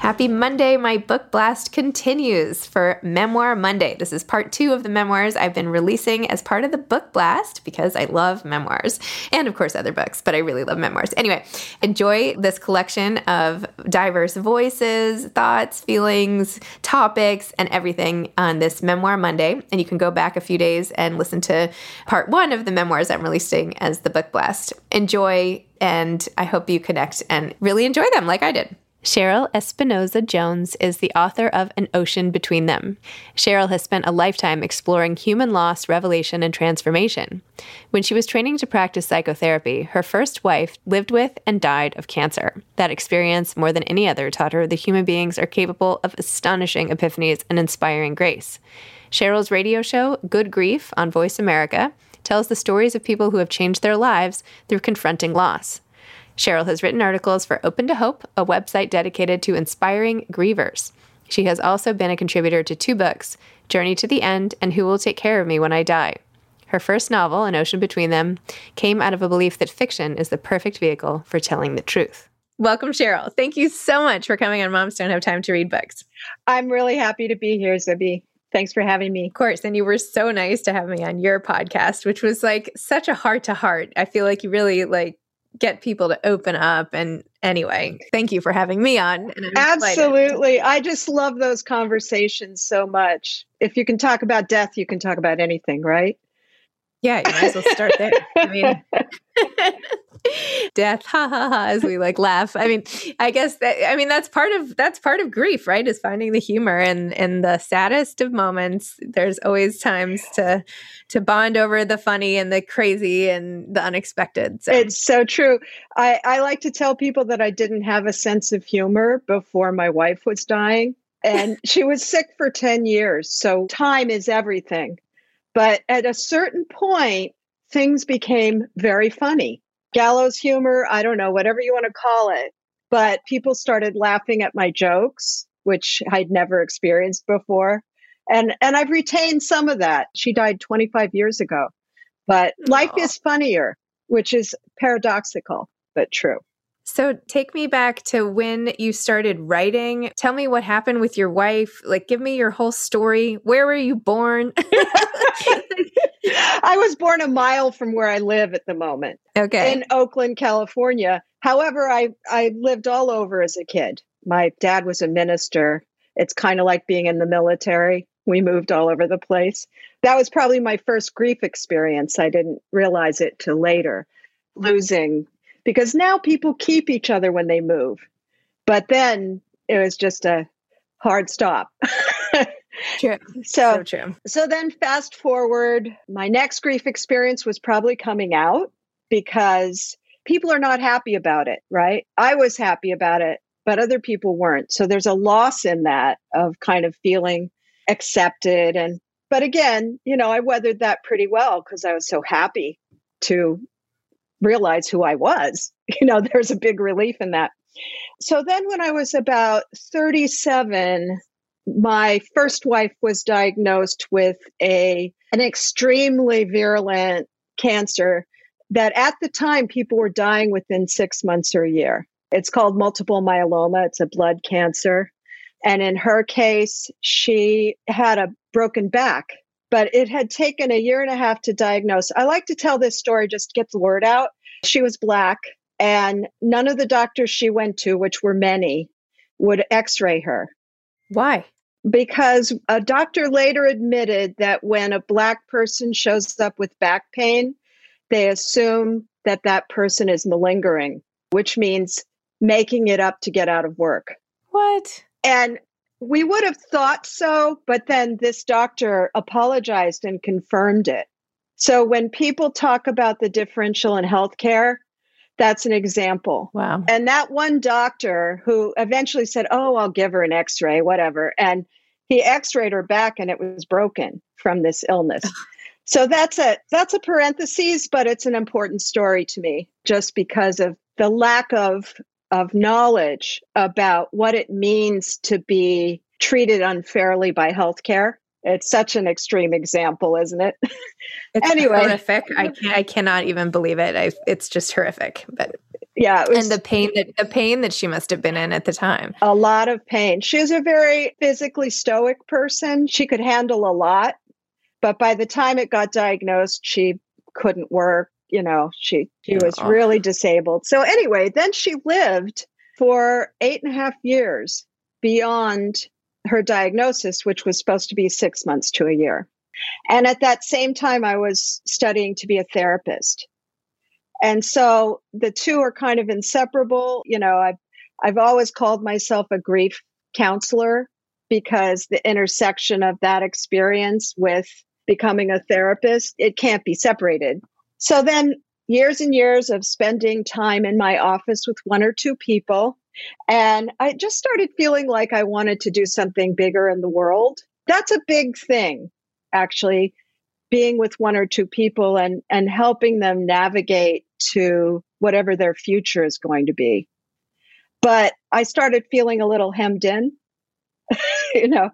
Happy Monday. My book blast continues for Memoir Monday. This is part two of the memoirs I've been releasing as part of the book blast because I love memoirs and, of course, other books, but I really love memoirs. Anyway, enjoy this collection of diverse voices, thoughts, feelings, topics, and everything on this Memoir Monday. And you can go back a few days and listen to part one of the memoirs I'm releasing as the book blast. Enjoy, and I hope you connect and really enjoy them like I did. Cheryl Espinosa Jones is the author of An Ocean Between Them. Cheryl has spent a lifetime exploring human loss, revelation, and transformation. When she was training to practice psychotherapy, her first wife lived with and died of cancer. That experience, more than any other, taught her that human beings are capable of astonishing epiphanies and inspiring grace. Cheryl's radio show, Good Grief, on Voice America, tells the stories of people who have changed their lives through confronting loss. Cheryl has written articles for Open to Hope, a website dedicated to inspiring grievers. She has also been a contributor to two books, Journey to the End and Who Will Take Care of Me When I Die. Her first novel, An Ocean Between Them, came out of a belief that fiction is the perfect vehicle for telling the truth. Welcome, Cheryl. Thank you so much for coming on Moms Don't Have Time to Read Books. I'm really happy to be here, Zibby. Thanks for having me. Of course. And you were so nice to have me on your podcast, which was like such a heart to heart. I feel like you really like get people to open up. And anyway, thank you for having me on. Absolutely. I just love those conversations so much. If you can talk about death, you can talk about anything, right? Yeah, you might as well start there. I mean, death, ha ha ha, as we like laugh. I mean, I guess that I mean that's part of that's part of grief, right? Is finding the humor and in the saddest of moments. There's always times to to bond over the funny and the crazy and the unexpected. So. It's so true. I, I like to tell people that I didn't have a sense of humor before my wife was dying. And she was sick for 10 years. So time is everything. But at a certain point, things became very funny. Gallows humor, I don't know, whatever you want to call it. But people started laughing at my jokes, which I'd never experienced before. And and I've retained some of that. She died 25 years ago. But life is funnier, which is paradoxical, but true. So take me back to when you started writing. Tell me what happened with your wife. Like, give me your whole story. Where were you born? I was born a mile from where I live at the moment. Okay. In Oakland, California. However, I, I lived all over as a kid. My dad was a minister. It's kind of like being in the military. We moved all over the place. That was probably my first grief experience. I didn't realize it till later, losing because now people keep each other when they move. But then it was just a hard stop. true. So, so true. So then fast forward, my next grief experience was probably coming out because people are not happy about it, right? I was happy about it, but other people weren't. So there's a loss in that of kind of feeling accepted and but again, you know, I weathered that pretty well because I was so happy to realize who I was. You know, there's a big relief in that. So then when I was about 37, my first wife was diagnosed with a an extremely virulent cancer that at the time people were dying within 6 months or a year. It's called multiple myeloma, it's a blood cancer. And in her case, she had a broken back but it had taken a year and a half to diagnose. I like to tell this story just to get the word out. She was black, and none of the doctors she went to, which were many, would x ray her. Why? Because a doctor later admitted that when a black person shows up with back pain, they assume that that person is malingering, which means making it up to get out of work. What? And we would have thought so, but then this doctor apologized and confirmed it. So when people talk about the differential in healthcare, that's an example. Wow. And that one doctor who eventually said, Oh, I'll give her an x ray, whatever. And he x rayed her back and it was broken from this illness. so that's a that's a parenthesis, but it's an important story to me just because of the lack of of knowledge about what it means to be treated unfairly by healthcare. It's such an extreme example, isn't it? It's anyway, horrific. I can, I cannot even believe it. I, it's just horrific. But yeah, was, and the pain that the pain that she must have been in at the time. A lot of pain. She was a very physically stoic person. She could handle a lot, but by the time it got diagnosed, she couldn't work you know, she she was oh. really disabled. So anyway, then she lived for eight and a half years beyond her diagnosis, which was supposed to be six months to a year. And at that same time, I was studying to be a therapist. And so the two are kind of inseparable. You know, I've, I've always called myself a grief counselor because the intersection of that experience with becoming a therapist, it can't be separated. So then years and years of spending time in my office with one or two people. And I just started feeling like I wanted to do something bigger in the world. That's a big thing, actually, being with one or two people and, and helping them navigate to whatever their future is going to be. But I started feeling a little hemmed in, you know.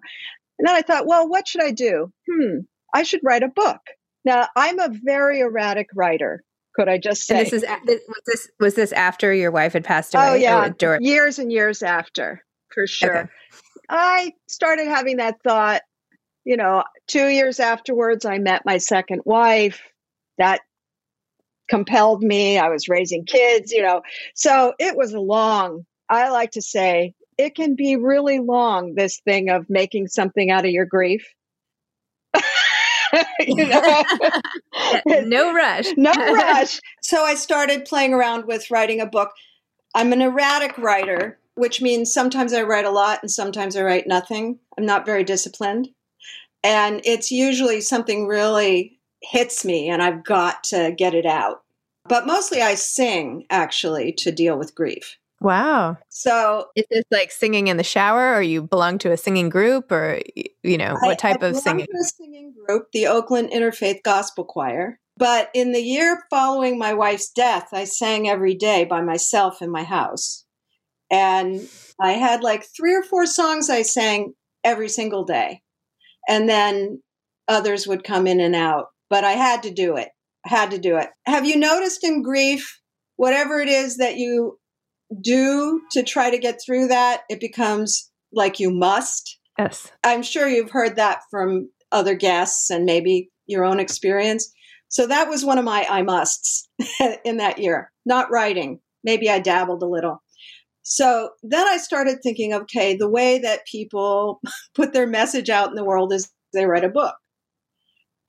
And then I thought, well, what should I do? Hmm, I should write a book. Now, I'm a very erratic writer. Could I just say? And this is was this was this after your wife had passed away? Oh yeah, during- years and years after, for sure. Okay. I started having that thought. You know, two years afterwards, I met my second wife. That compelled me. I was raising kids. You know, so it was a long. I like to say it can be really long. This thing of making something out of your grief. you know? no rush. no rush. So I started playing around with writing a book. I'm an erratic writer, which means sometimes I write a lot and sometimes I write nothing. I'm not very disciplined. And it's usually something really hits me and I've got to get it out. But mostly I sing actually to deal with grief. Wow. So is this like singing in the shower or you belong to a singing group or you know, what type I, I of singing? To a singing group, the Oakland Interfaith Gospel Choir. But in the year following my wife's death, I sang every day by myself in my house. And I had like three or four songs I sang every single day. And then others would come in and out, but I had to do it. I had to do it. Have you noticed in grief, whatever it is that you do to try to get through that, it becomes like you must. Yes. I'm sure you've heard that from other guests and maybe your own experience. So that was one of my I musts in that year, not writing. Maybe I dabbled a little. So then I started thinking, okay, the way that people put their message out in the world is they write a book.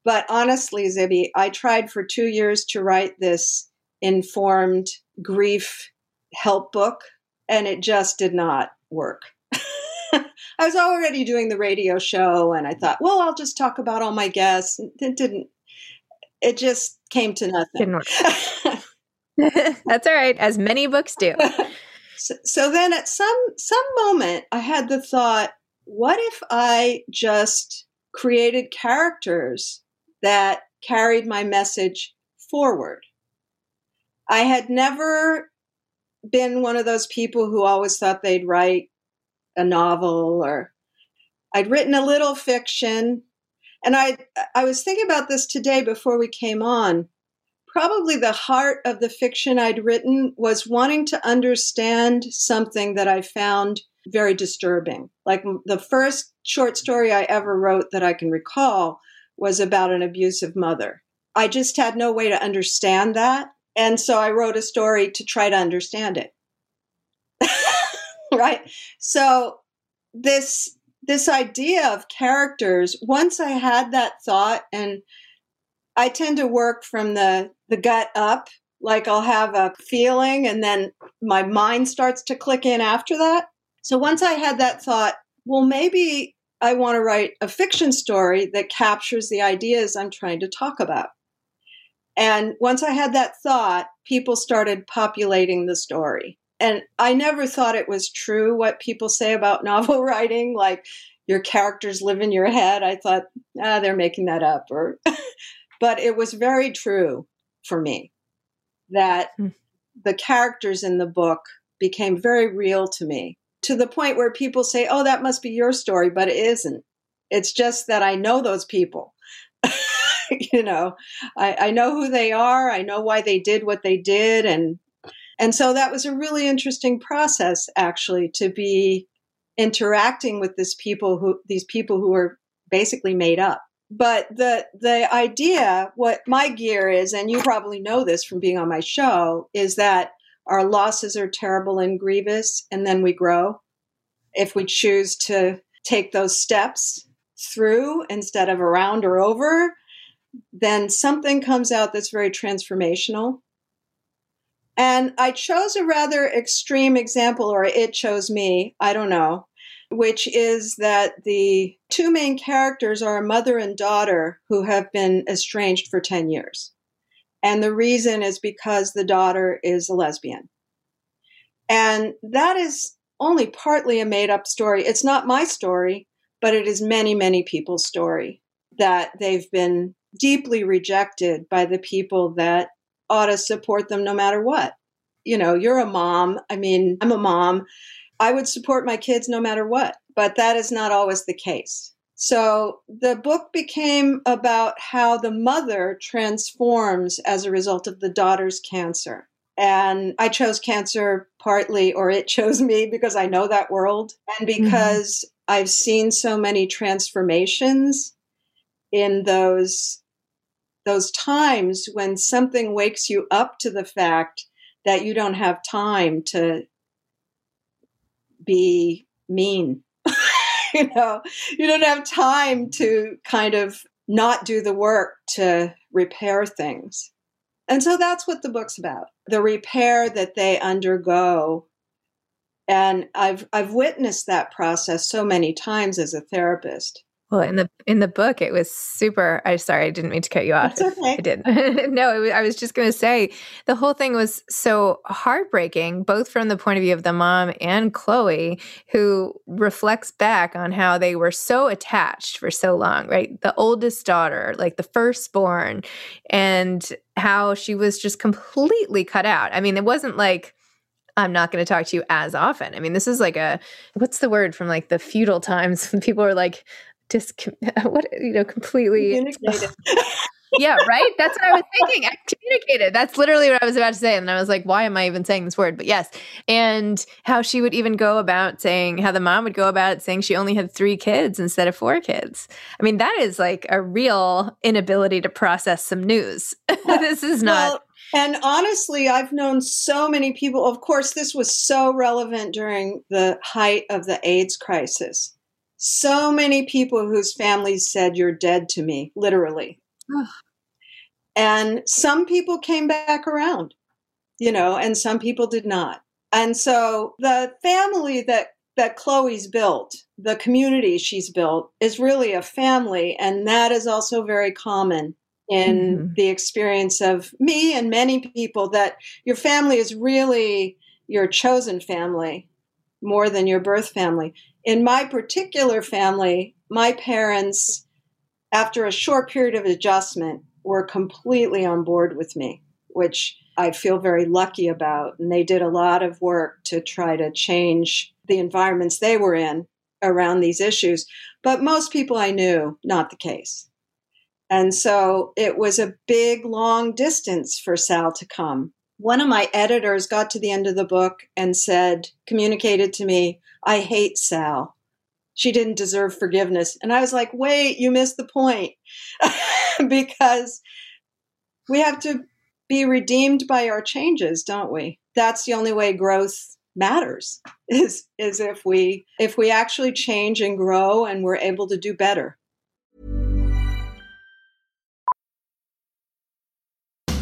But honestly, Zibby, I tried for two years to write this informed grief help book, and it just did not work. I was already doing the radio show, and I thought, well, I'll just talk about all my guests. It didn't. It just came to nothing. That's all right, as many books do. so, so then, at some some moment, I had the thought, what if I just created characters that carried my message forward? I had never been one of those people who always thought they'd write a novel or I'd written a little fiction. And I I was thinking about this today before we came on. Probably the heart of the fiction I'd written was wanting to understand something that I found very disturbing. Like the first short story I ever wrote that I can recall was about an abusive mother. I just had no way to understand that. And so I wrote a story to try to understand it. right? So this this idea of characters, once I had that thought and I tend to work from the the gut up, like I'll have a feeling and then my mind starts to click in after that. So once I had that thought, well maybe I want to write a fiction story that captures the ideas I'm trying to talk about. And once I had that thought, people started populating the story. And I never thought it was true what people say about novel writing, like your characters live in your head. I thought, ah, they're making that up. Or, but it was very true for me that mm. the characters in the book became very real to me to the point where people say, oh, that must be your story, but it isn't. It's just that I know those people. you know, I, I know who they are. I know why they did what they did, and and so that was a really interesting process, actually, to be interacting with this people who these people who are basically made up. But the the idea, what my gear is, and you probably know this from being on my show, is that our losses are terrible and grievous, and then we grow if we choose to take those steps through instead of around or over then something comes out that's very transformational. And I chose a rather extreme example, or it chose me, I don't know, which is that the two main characters are a mother and daughter who have been estranged for 10 years. And the reason is because the daughter is a lesbian. And that is only partly a made up story. It's not my story, but it is many, many people's story that they've been deeply rejected by the people that ought to support them no matter what. You know, you're a mom. I mean, I'm a mom. I would support my kids no matter what, but that is not always the case. So the book became about how the mother transforms as a result of the daughter's cancer. And I chose cancer partly, or it chose me because I know that world and mm-hmm. because mm-hmm. I've seen so many transformations in those those times when something wakes you up to the fact that you don't have time to be mean. You know you don't have time to kind of not do the work to repair things. And so that's what the book's about the repair that they undergo. And i've i've witnessed that process so many times as a therapist well, in the in the book, it was super. I sorry, I didn't mean to cut you off. That's okay. I did. no, was, I was just going to say the whole thing was so heartbreaking, both from the point of view of the mom and Chloe, who reflects back on how they were so attached for so long. Right, the oldest daughter, like the firstborn, and how she was just completely cut out. I mean, it wasn't like I'm not going to talk to you as often. I mean, this is like a what's the word from like the feudal times when people are like, dis what you know completely yeah, right? That's what I was thinking. i communicated That's literally what I was about to say. And I was like, why am I even saying this word? But yes. And how she would even go about saying, how the mom would go about saying she only had three kids instead of four kids. I mean, that is like a real inability to process some news. this is not. Well, and honestly, I've known so many people. Of course, this was so relevant during the height of the AIDS crisis. So many people whose families said, You're dead to me, literally. and some people came back around, you know, and some people did not. And so the family that that Chloe's built, the community she's built, is really a family. And that is also very common in mm-hmm. the experience of me and many people that your family is really your chosen family more than your birth family. In my particular family, my parents, after a short period of adjustment, were completely on board with me, which I feel very lucky about. And they did a lot of work to try to change the environments they were in around these issues. But most people I knew, not the case. And so it was a big, long distance for Sal to come. One of my editors got to the end of the book and said, communicated to me, I hate Sal. She didn't deserve forgiveness. And I was like, wait, you missed the point. because we have to be redeemed by our changes, don't we? That's the only way growth matters is is if we if we actually change and grow and we're able to do better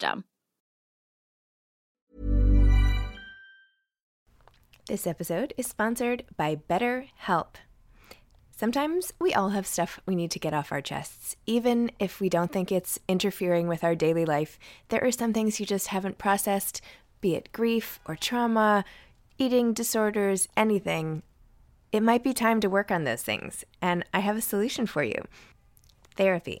system. This episode is sponsored by BetterHelp. Sometimes we all have stuff we need to get off our chests. Even if we don't think it's interfering with our daily life, there are some things you just haven't processed, be it grief or trauma, eating disorders, anything. It might be time to work on those things, and I have a solution for you therapy.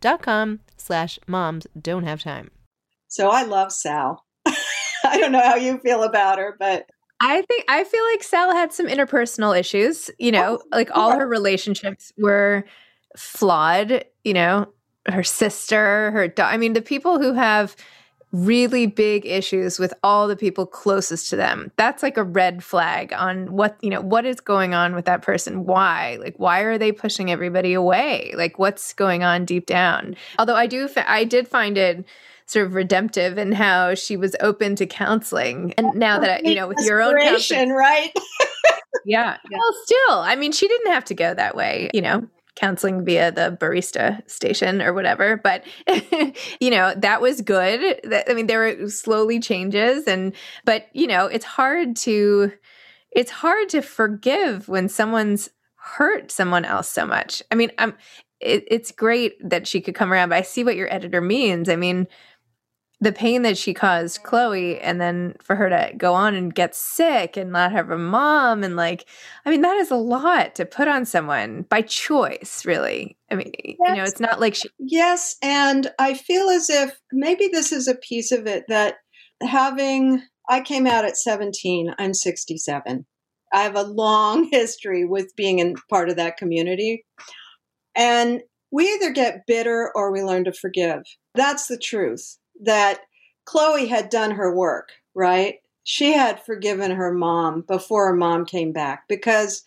dot com slash moms don't have time. So I love Sal. I don't know how you feel about her, but I think I feel like Sal had some interpersonal issues, you know, oh, like all her relationships were flawed, you know, her sister, her I mean, the people who have really big issues with all the people closest to them. That's like a red flag on what, you know, what is going on with that person? Why? Like why are they pushing everybody away? Like what's going on deep down? Although I do I did find it sort of redemptive in how she was open to counseling. And now that I, you know, with your own counseling, right? yeah. Well, still, I mean, she didn't have to go that way, you know counseling via the barista station or whatever. But, you know, that was good. I mean, there were slowly changes and, but, you know, it's hard to, it's hard to forgive when someone's hurt someone else so much. I mean, I'm, it, it's great that she could come around, but I see what your editor means. I mean, the pain that she caused Chloe and then for her to go on and get sick and not have a mom and like I mean that is a lot to put on someone by choice really. I mean yes. you know it's not like she Yes and I feel as if maybe this is a piece of it that having I came out at 17 I'm 67. I have a long history with being in part of that community. And we either get bitter or we learn to forgive. That's the truth that Chloe had done her work, right? She had forgiven her mom before her mom came back because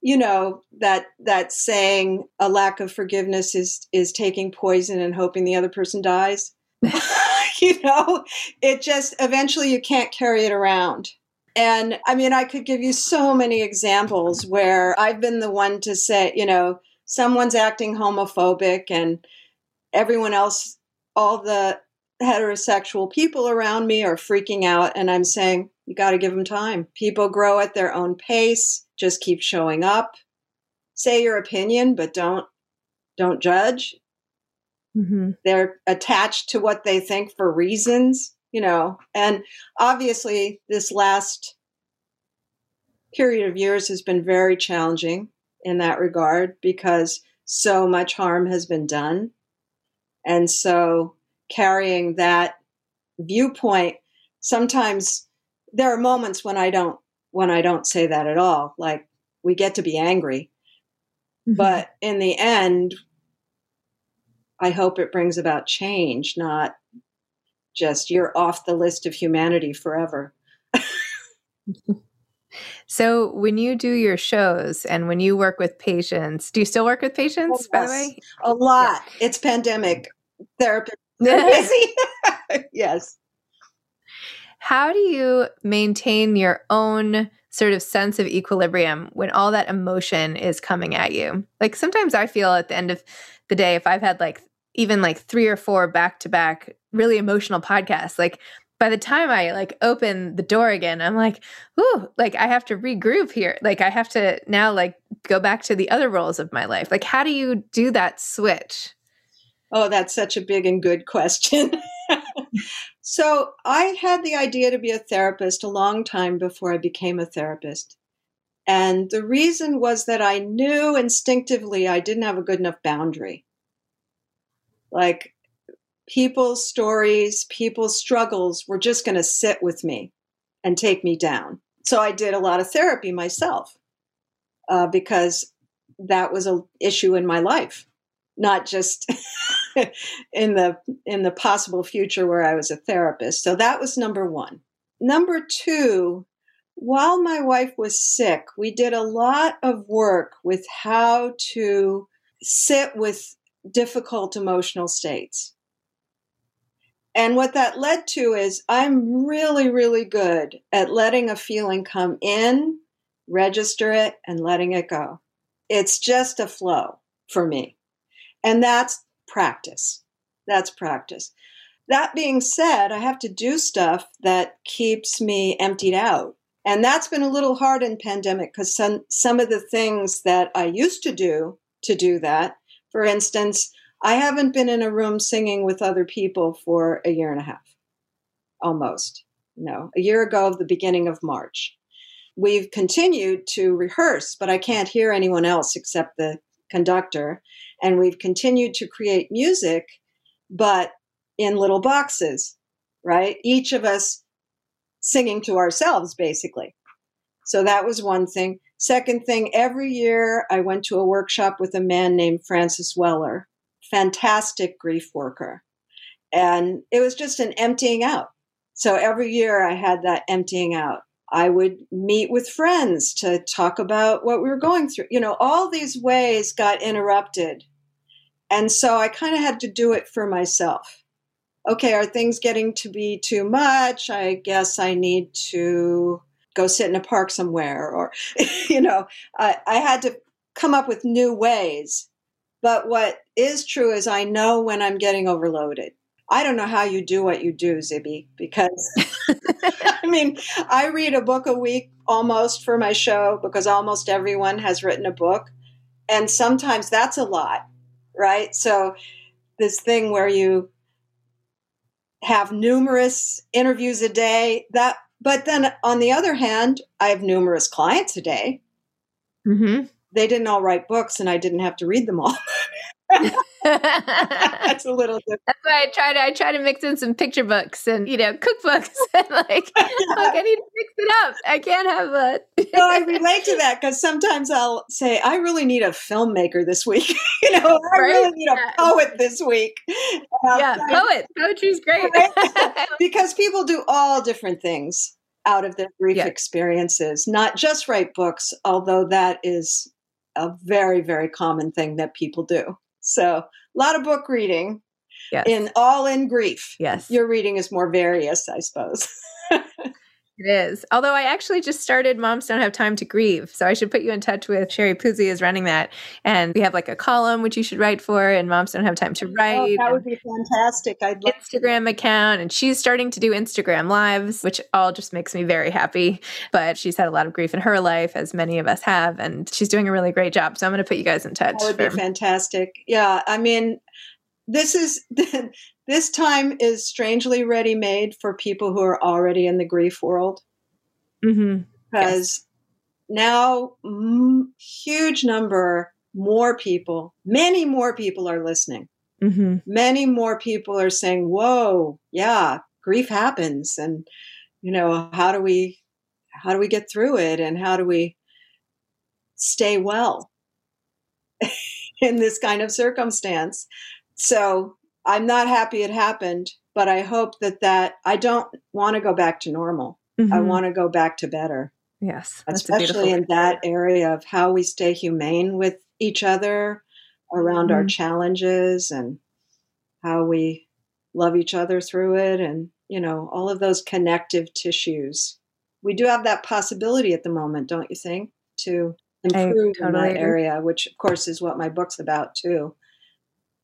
you know that that saying a lack of forgiveness is is taking poison and hoping the other person dies. you know, it just eventually you can't carry it around. And I mean, I could give you so many examples where I've been the one to say, you know, someone's acting homophobic and everyone else all the heterosexual people around me are freaking out and i'm saying you got to give them time. People grow at their own pace. Just keep showing up. Say your opinion but don't don't judge. Mm-hmm. they're attached to what they think for reasons you know? And obviously this last period of years has been very challenging in that regard because so much harm has been done. And so carrying that viewpoint sometimes there are moments when i don't when i don't say that at all. Like we get to be angry. Mm-hmm. but in the end i hope it brings about change not just you're off the list of humanity forever. So when you do your shows and when you work with patients do you still work with patients oh, by the way? A lot. Yeah. it's pandemic. Therapy busy. yes. How do you maintain your own sort of sense of equilibrium when all that emotion is coming at you? Like sometimes I feel at the end of the day, if I've had like even like three or four back to back really emotional podcasts, like by the time I like open the door again, I'm like, ooh, like I have to regroup here. Like I have to now like go back to the other roles of my life. Like how do you do that switch? Oh, that's such a big and good question. so, I had the idea to be a therapist a long time before I became a therapist. And the reason was that I knew instinctively I didn't have a good enough boundary. Like people's stories, people's struggles were just going to sit with me and take me down. So I did a lot of therapy myself uh, because that was an issue in my life not just in the in the possible future where I was a therapist. So that was number 1. Number 2, while my wife was sick, we did a lot of work with how to sit with difficult emotional states. And what that led to is I'm really, really good at letting a feeling come in, register it, and letting it go. It's just a flow for me. And that's practice. That's practice. That being said, I have to do stuff that keeps me emptied out. And that's been a little hard in pandemic because some, some of the things that I used to do to do that, for instance, I haven't been in a room singing with other people for a year and a half, almost. No, a year ago, the beginning of March. We've continued to rehearse, but I can't hear anyone else except the conductor. And we've continued to create music, but in little boxes, right? Each of us singing to ourselves, basically. So that was one thing. Second thing, every year I went to a workshop with a man named Francis Weller, fantastic grief worker. And it was just an emptying out. So every year I had that emptying out. I would meet with friends to talk about what we were going through. You know, all these ways got interrupted. And so I kind of had to do it for myself. Okay, are things getting to be too much? I guess I need to go sit in a park somewhere. Or, you know, I, I had to come up with new ways. But what is true is I know when I'm getting overloaded. I don't know how you do what you do, Zibby, because I mean, I read a book a week almost for my show because almost everyone has written a book. And sometimes that's a lot, right? So, this thing where you have numerous interviews a day, that, but then on the other hand, I have numerous clients a day. Mm-hmm. They didn't all write books and I didn't have to read them all. That's a little different. That's why I try to I try to mix in some picture books and you know cookbooks and like, like I need to mix it up. I can't have a. no, I relate to that because sometimes I'll say I really need a filmmaker this week. you know, I really need a poet this week. Um, yeah, poet. Poetry's great because people do all different things out of their brief yeah. experiences, not just write books, although that is a very, very common thing that people do. So a lot of book reading. Yes. In all in grief. Yes. Your reading is more various, I suppose. It is. Although I actually just started Moms Don't Have Time to Grieve. So I should put you in touch with Sherry Puzzi is running that. And we have like a column which you should write for and Moms Don't Have Time to oh, Write. Oh, that would be fantastic. I'd love Instagram to. account. And she's starting to do Instagram lives, which all just makes me very happy. But she's had a lot of grief in her life, as many of us have, and she's doing a really great job. So I'm going to put you guys in touch. That would for- be fantastic. Yeah. I mean, this is this time is strangely ready made for people who are already in the grief world mm-hmm. because yes. now m- huge number more people many more people are listening mm-hmm. many more people are saying whoa yeah grief happens and you know how do we how do we get through it and how do we stay well in this kind of circumstance so I'm not happy it happened, but I hope that that I don't want to go back to normal. Mm-hmm. I want to go back to better. Yes, especially in that area of how we stay humane with each other around mm-hmm. our challenges and how we love each other through it and you know all of those connective tissues we do have that possibility at the moment don't you think to improve totally in that agree. area which of course is what my book's about too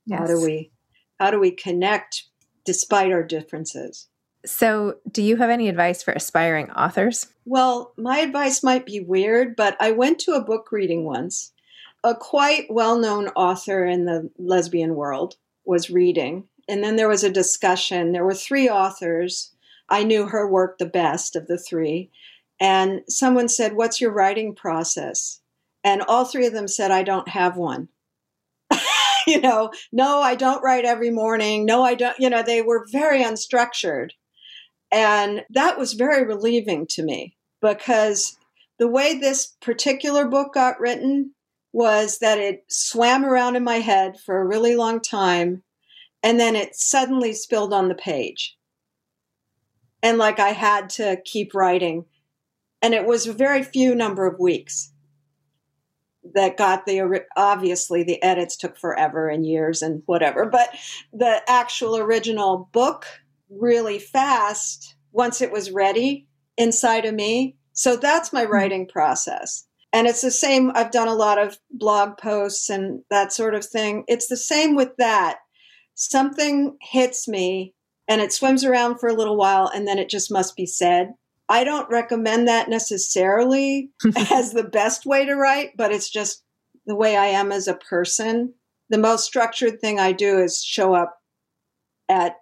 Yes. How do we how do we connect despite our differences? So, do you have any advice for aspiring authors? Well, my advice might be weird, but I went to a book reading once. A quite well known author in the lesbian world was reading, and then there was a discussion. There were three authors. I knew her work the best of the three. And someone said, What's your writing process? And all three of them said, I don't have one. you know, no, I don't write every morning. No, I don't, you know, they were very unstructured. And that was very relieving to me because the way this particular book got written was that it swam around in my head for a really long time and then it suddenly spilled on the page. And like I had to keep writing. And it was a very few number of weeks that got the obviously the edits took forever and years and whatever but the actual original book really fast once it was ready inside of me. So that's my mm-hmm. writing process. And it's the same i've done a lot of blog posts and that sort of thing. It's the same with that. Something hits me and it swims around for a little while and then it just must be said I don't recommend that necessarily as the best way to write, but it's just the way I am as a person. The most structured thing I do is show up at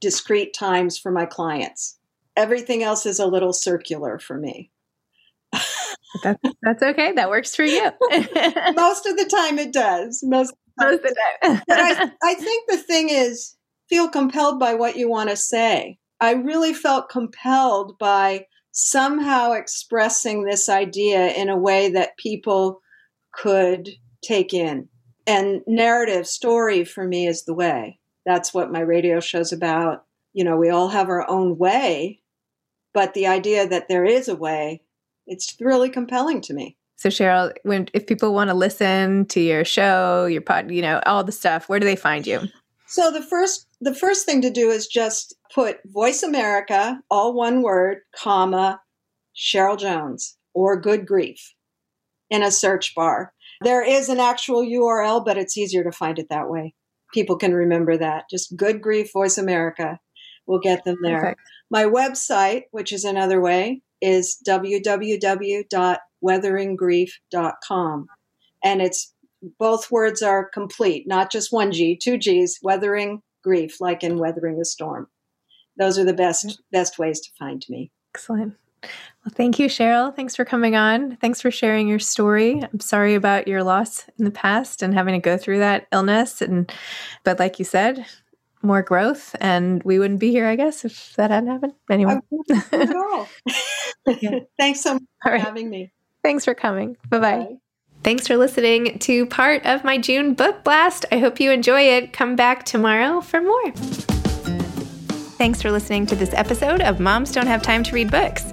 discrete times for my clients. Everything else is a little circular for me. that's, that's okay. That works for you. most of the time it does. Most, most of the time. but I, I think the thing is feel compelled by what you want to say. I really felt compelled by somehow expressing this idea in a way that people could take in. And narrative story for me is the way. That's what my radio show's about. You know, we all have our own way, but the idea that there is a way, it's really compelling to me. So Cheryl, when if people want to listen to your show, your pod, you know, all the stuff, where do they find you? So the first the first thing to do is just put Voice America, all one word, comma, Cheryl Jones or Good Grief in a search bar. There is an actual URL, but it's easier to find it that way. People can remember that. Just Good Grief Voice America will get them there. Perfect. My website, which is another way, is www.weatheringgrief.com. And it's both words are complete, not just one G, two G's, weathering grief, like in weathering a storm. Those are the best mm-hmm. best ways to find me. Excellent. Well, thank you, Cheryl. Thanks for coming on. Thanks for sharing your story. I'm sorry about your loss in the past and having to go through that illness. And but like you said, more growth, and we wouldn't be here, I guess, if that hadn't happened. Anyway, yeah. thanks so much for right. having me. Thanks for coming. Bye-bye. Bye. Thanks for listening to part of my June book blast. I hope you enjoy it. Come back tomorrow for more. Thanks for listening to this episode of Moms Don't Have Time to Read Books.